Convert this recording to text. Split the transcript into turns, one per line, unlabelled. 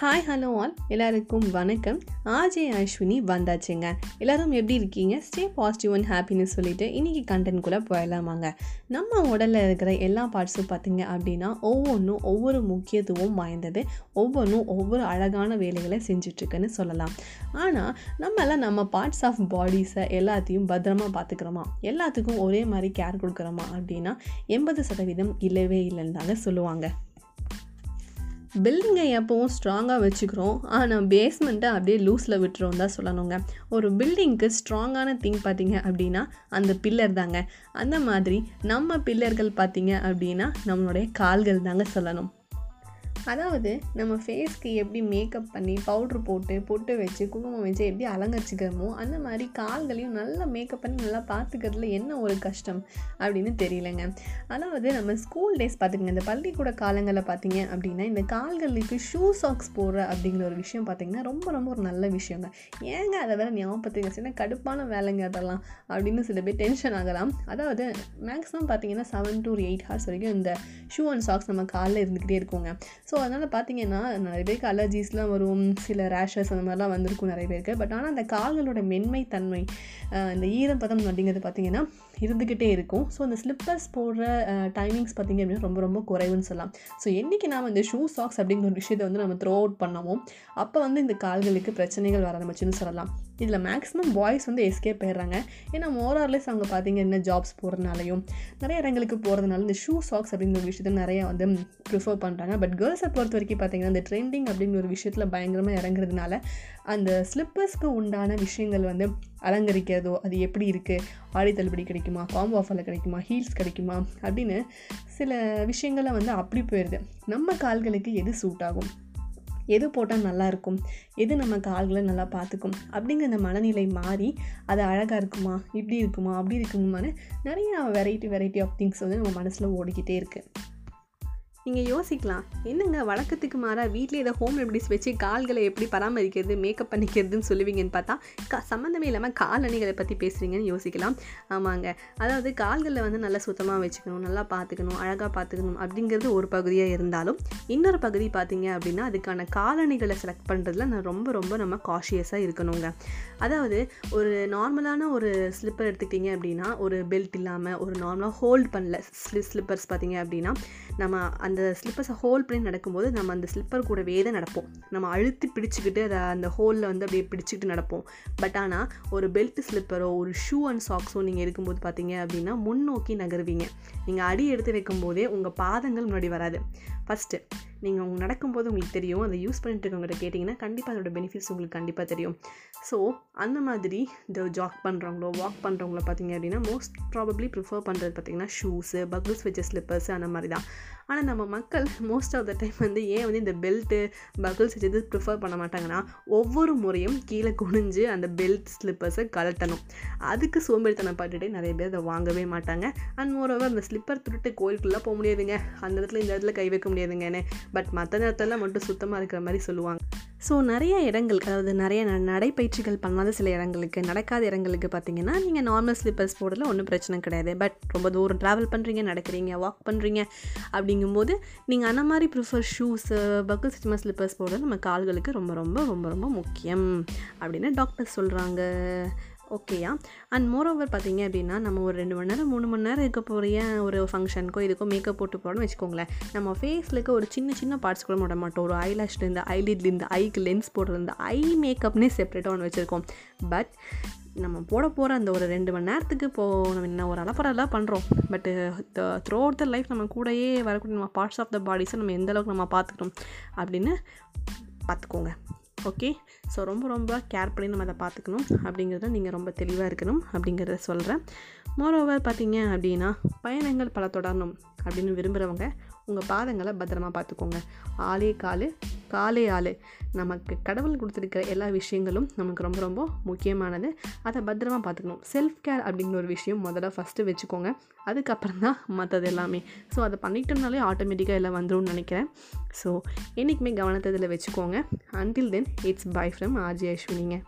Hi hello all எல்லாருக்கும் வணக்கம். ஆஜே அஸ்வினி வந்தாச்சுங்க. எல்லாரும் எப்படி இருக்கீங்க? ஸ்டே பாசிட்டிவ் அண்ட் ஹாப்பினஸ் சொல்லிட்டு இன்றைக்கி கண்டென்ட்குள்ளே போயிடலாமாங்க. நம்ம உடலில் இருக்கிற எல்லா பார்ட்ஸும் பார்த்திங்க அப்படின்னா ஒவ்வொன்றும் ஒவ்வொரு முக்கியத்துவம் வாய்ந்தது ஒவ்வொன்றும் ஒவ்வொரு அழகான வேலைகளை செஞ்சிட்ருக்குன்னு சொல்லலாம். ஆனால் நம்மளாம் நம்ம பார்ட்ஸ் ஆஃப் பாடிஸை எல்லாத்தையும் பத்திரமா பார்த்துக்கிறோமா எல்லாத்துக்கும் ஒரே மாதிரி கேர் கொடுக்குறோமா அப்படின்னா எண்பது சதவீதம் இல்லவே இல்லைன்னு தாங்க சொல்லுவாங்க. பில்டிங்கை எப்போவும் ஸ்ட்ராங்காக வச்சுக்கிறோம். ஆனால் பேஸ்மெண்ட்டை அப்படியே லூஸில் விட்டுறோம் தான் சொல்லணுங்க. ஒரு பில்டிங்க்கு ஸ்ட்ராங்கான திங் பார்த்தீங்க அப்படின்னா அந்த பில்லர் தாங்க. அந்த மாதிரி நம்ம பில்லர்கள் பார்த்தீங்க அப்படின்னா நம்மளுடைய கால்கள் தாங்க சொல்லணும். அதாவது நம்ம ஃபேஸ்க்கு எப்படி மேக்கப் பண்ணி பவுட்ரு போட்டு பொட்டு வச்சு குங்குமம் வச்சு எப்படி அலங்கரிச்சிக்கிறோமோ அந்த மாதிரி கால்களையும் நல்லா மேக்கப் பண்ணி நல்லா பார்த்துக்கிறதுல என்ன ஒரு கஷ்டம் அப்படின்னு தெரியலங்க. அதாவது நம்ம ஸ்கூல் டேஸ் பார்த்துக்கங்க இந்த பள்ளிக்கூட காலங்களில் பார்த்தீங்க அப்படின்னா இந்த கால்களுக்கு ஷூ சாக்ஸ் போடுற அப்படிங்கிற ஒரு விஷயம் பார்த்திங்கன்னா ரொம்ப ரொம்ப ஒரு நல்ல விஷயங்க. ஏங்க அதை வேறு ஞாபகத்துக்கு வச்சுன்னா கடுப்பான வேலைங்க அதெல்லாம் அப்படின்னு சில பேர் டென்ஷன் ஆகலாம். அதாவது மேக்ஸிமம் பார்த்தீங்கன்னா செவன் டு எயிட் ஹவர்ஸ் வரைக்கும் இந்த ஷூ அண்ட் சாக்ஸ் நம்ம காலில் இருந்துக்கிட்டே இருக்கோங்க. ஸோ ஸோ அதனால் பார்த்தீங்கன்னா நிறைய பேருக்கு அலர்ஜிஸ்லாம் வரும். சில ரேஷஸ் அந்த மாதிரிலாம் வந்திருக்கும் நிறைய பேருக்கு. பட் ஆனால் அந்த கால்களோட மென்மை தன்மை இந்த ஈரப்பதம் அப்படிங்கிறது பார்த்திங்கன்னா இருந்துக்கிட்டே இருக்கும். ஸோ அந்த ஸ்லிப்பர்ஸ் போடுற டைமிங்ஸ் பார்த்திங்க அப்படின்னா ரொம்ப ரொம்ப குறைவுன்னு சொல்லலாம். ஸோ என்றைக்கு நாம் இந்த ஷூ சாக்ஸ் அப்படிங்கிற ஒரு விஷயத்தை வந்து நம்ம த்ரோ அவுட் பண்ணமோ அப்போ வந்து இந்த கால்களுக்கு பிரச்சனைகள் வர ஆரம்பிச்சுன்னு சொல்லலாம். இதில் மேக்ஸிமம் பாய்ஸ் வந்து எஸ்கேப் போயிடுறாங்க ஏன்னா மோரார்லெஸ் அவங்க பார்த்தீங்க என்ன ஜாப்ஸ் போகிறதுனாலையும் நிறைய இடங்களுக்கு போகிறதுனால இந்த ஷூ சாக்ஸ் அப்படிங்கிற ஒரு விஷயத்த நிறையா வந்து ப்ரிஃபர் பண்ணுறாங்க பட் கேர்ள்ஸை பொறுத்த வரைக்கும் பார்த்தீங்கன்னா இந்த ட்ரெண்டிங் அப்படிங்கிற ஒரு விஷயத்தில் பயங்கரமாக இறங்குறதுனால அந்த ஸ்லிப்பர்ஸ்க்கு உண்டான விஷயங்கள் வந்து அலங்கரிக்கிறதோ அது எப்படி இருக்குது ஆடி தள்ளுபடி கிடைக்குமா? காம்போ ஆஃபரில் கிடைக்குமா? ஹீல்ஸ் கிடைக்குமா? அப்படின்னு சில விஷயங்கள்லாம் வந்து அப்படி போயிடுது நம்ம கால்களுக்கு எது சூட் ஆகும்? எது போட்டால் நல்லாயிருக்கும்? எது நம்ம கால்களை நல்லா பார்த்துக்கும்? அப்படிங்கிற அந்த மனநிலை மாறி அது அழகாக இருக்குமா? இப்படி இருக்குமா? அப்படி இருக்குமான்னு நிறையா வெரைட்டி வெரைட்டி ஆஃப் திங்ஸ் வந்து நம்ம மனசில் ஓடிக்கிட்டே இருக்குது நீங்கள் யோசிக்கலாம். என்னங்க வழக்கத்துக்கு மாறாக வீட்டில் ஏதோ ஹோம் ரெமடிஸ் வச்சு கால்களை எப்படி பராமரிக்கிறது மேக்கப் பண்ணிக்கிறதுன்னு சொல்லுவீங்கன்னு பார்த்தா க சம்மந்தமே இல்லாமல் காலணிகளை பற்றி பேசுகிறீங்கன்னு யோசிக்கலாம். ஆமாங்க. அதாவது கால்களில் வந்து நல்லா சுத்தமாக வச்சுக்கணும் நல்லா பார்த்துக்கணும் அழகாக பார்த்துக்கணும் அப்படிங்கிறது ஒரு பகுதியாக இருந்தாலும் இன்னொரு பகுதி பார்த்தீங்க அப்படின்னா அதுக்கான காலணிகளை செலக்ட் பண்ணுறதுல நான் ரொம்ப ரொம்ப நம்ம காஷியஸாக இருக்கணுங்க. அதாவது ஒரு நார்மலான ஒரு ஸ்லிப்பர் எடுத்துக்கிட்டிங்க அப்படின்னா ஒரு பெல்ட் இல்லாமல் ஒரு நார்மலாக ஹோல்ட் பண்ணல ஸ்லி ஸ்லிப்பர்ஸ் பார்த்தீங்க அப்படின்னா நம்ம அந்த அந்த ஸ்லிப்பர்ஸை ஹோல் பண்ணி நடக்கும்போது நம்ம அந்த ஸ்லிப்பர் கூடவே தான் நடப்போம். நம்ம அழுத்தி பிடிச்சிக்கிட்டு அதை அந்த ஹோலில் வந்து அப்படியே பிடிச்சிக்கிட்டு நடப்போம். பட் ஆனால் ஒரு பெல்ட் ஸ்லிப்பரோ ஒரு ஷூ அண்ட் சாக்ஸோ நீங்கள் இருக்கும்போது பார்த்தீங்க அப்படின்னா முன்னோக்கி நகருவீங்க. நீங்கள் அடி எடுத்து வைக்கும்போதே உங்கள் பாதங்கள் முன்னாடி வராது. ஃபஸ்ட்டு நீங்கள் அவங்க நடக்கும்போது உங்களுக்கு தெரியும் அதை யூஸ் பண்ணிட்டு இருக்கவங்ககிட்ட கேட்டிங்கன்னா கண்டிப்பாக அதோட பெனிஃபிட்ஸ் உங்களுக்கு கண்டிப்பாக தெரியும். ஸோ அந்த மாதிரி இந்த ஜாக் பண்ணுறவங்களோ வாக் பண்ணுறவங்கள பார்த்தீங்க அப்படின்னா மோஸ்ட் ப்ராபப்ளி ப்ரிஃபர் பண்ணுறது பார்த்திங்கன்னா ஷூஸு பக்கிள்ஸ் வச்ச ஸ்லிப்பர்ஸ் அந்த மாதிரி தான். ஆனால் நம்ம மக்கள் மோஸ்ட் ஆஃப் த டைம் வந்து ஏன் வந்து இந்த பெல்ட்டு பக்கிள்ஸ் வச்சது ப்ரிஃபர் பண்ண மாட்டாங்கன்னா ஒவ்வொரு முறையும் கீழே குனிஞ்சு அந்த பெல்ட் ஸ்லிப்பர்ஸை கலட்டணும் அதுக்கு சோம்பேறித்தனம் பாட்டுட்டே நிறைய பேர் அதை வாங்கவே மாட்டாங்க. அண்ட் மோரோவர் அந்த ஸ்லிப்பர் திருட்டு கோயிலுக்குள்ளே போக முடியாதுங்க. அந்த இடத்துல இந்த இடத்துல கை வைக்க முடியாதுங்கன்னு. பட் மற்ற நேரத்தில் மட்டும் சுத்தமாக இருக்கிற மாதிரி சொல்லுவாங்க. ஸோ நிறைய இடங்கள் அதாவது நிறைய நடைப்பயிற்சிகள் பண்ணாத சில இடங்களுக்கு நடக்காத இடங்களுக்கு பார்த்தீங்கன்னா நீங்கள் நார்மல் ஸ்லிப்பர்ஸ் போடல ஒன்றும் பிரச்சனை கிடையாது. பட் ரொம்ப தூரம் ட்ராவல் பண்ணுறீங்க நடக்கிறீங்க வாக் பண்ணுறீங்க அப்படிங்கும்போது நீங்கள் அந்த மாதிரி ப்ரிஃபர் ஷூஸு பக்கு சிஸ்டமாக ஸ்லிப்பர்ஸ் போடுறது நம்ம கால்களுக்கு ரொம்ப ரொம்ப ரொம்ப ரொம்ப முக்கியம் அப்படின்னு டாக்டர் சொல்கிறாங்க ஓகேயா அண்ட் மோரோவர் பார்த்தீங்க அப்படின்னா நம்ம ஒரு ரெண்டு மணி நேரம் மூணு மணி நேரம் இருக்க போகிற ஒரு ஃபங்க்ஷனுக்கோ இதுக்கோ மேக்கப் போட்டு போகிறோம்னு வச்சுக்கோங்களேன். நம்ம ஃபேஸ்லுக்கு ஒரு சின்ன சின்ன பார்ட்ஸ் கூட விட மாட்டோம். ஒரு ஐலாஷ்லேருந்து ஐலிட்லேருந்து ஐக்கு லென்ஸ் போடுறது ஐ மேக்கப்னே செப்பரேட்டாக ஒன்று வச்சுருக்கோம். பட் நம்ம போட போகிற அந்த ஒரு ரெண்டு மணி நேரத்துக்கு இப்போது நம்ம என்ன ஒரு அலப்பரெல்லாம் பண்ணுறோம் பட்டு த்ரூ அவுட் த லைஃப் நம்ம கூடயே வரக்கூடிய நம்ம பார்ட்ஸ் ஆஃப் த பாடிஸை நம்ம எந்த அளவுக்கு நம்ம பார்த்துக்கணும் அப்படின்னு பார்த்துக்கோங்க ஓகே. ஸோ ரொம்ப ரொம்ப கேர் பண்ணி நம்ம அதை பார்த்துக்கணும். அப்படிங்கிறத நீங்கள் ரொம்ப தெளிவாக இருக்கணும் அப்படிங்கிறத சொல்கிறேன் மோரோவர் பார்த்தீங்க அப்படின்னா பயணங்கள் பல தொடரணும். அப்படின்னு விரும்புகிறவங்க உங்கள் பாதங்களை பத்திரமா பார்த்துக்கோங்க. ஆளே காலு காலே ஆளு. நமக்கு கடவுள் கொடுத்துருக்கிற எல்லா விஷயங்களும் நமக்கு ரொம்ப ரொம்ப முக்கியமானது. அதை பத்திரமா பார்த்துக்கணும். செல்ஃப் கேர் அப்படிங்கிற ஒரு விஷயம் முதல்ல ஃபஸ்ட்டு வச்சுக்கோங்க. அதுக்கப்புறம் தான் மற்றது எல்லாமே. ஸோ அதை பண்ணிட்டோம்னாலே ஆட்டோமேட்டிக்காக எல்லாம் வந்துடும் நினைக்கிறேன். ஸோ என்றைக்குமே கவனத்தை இதில் வச்சுக்கோங்க. Until then it's bye from RJ அஸ்வினிங்க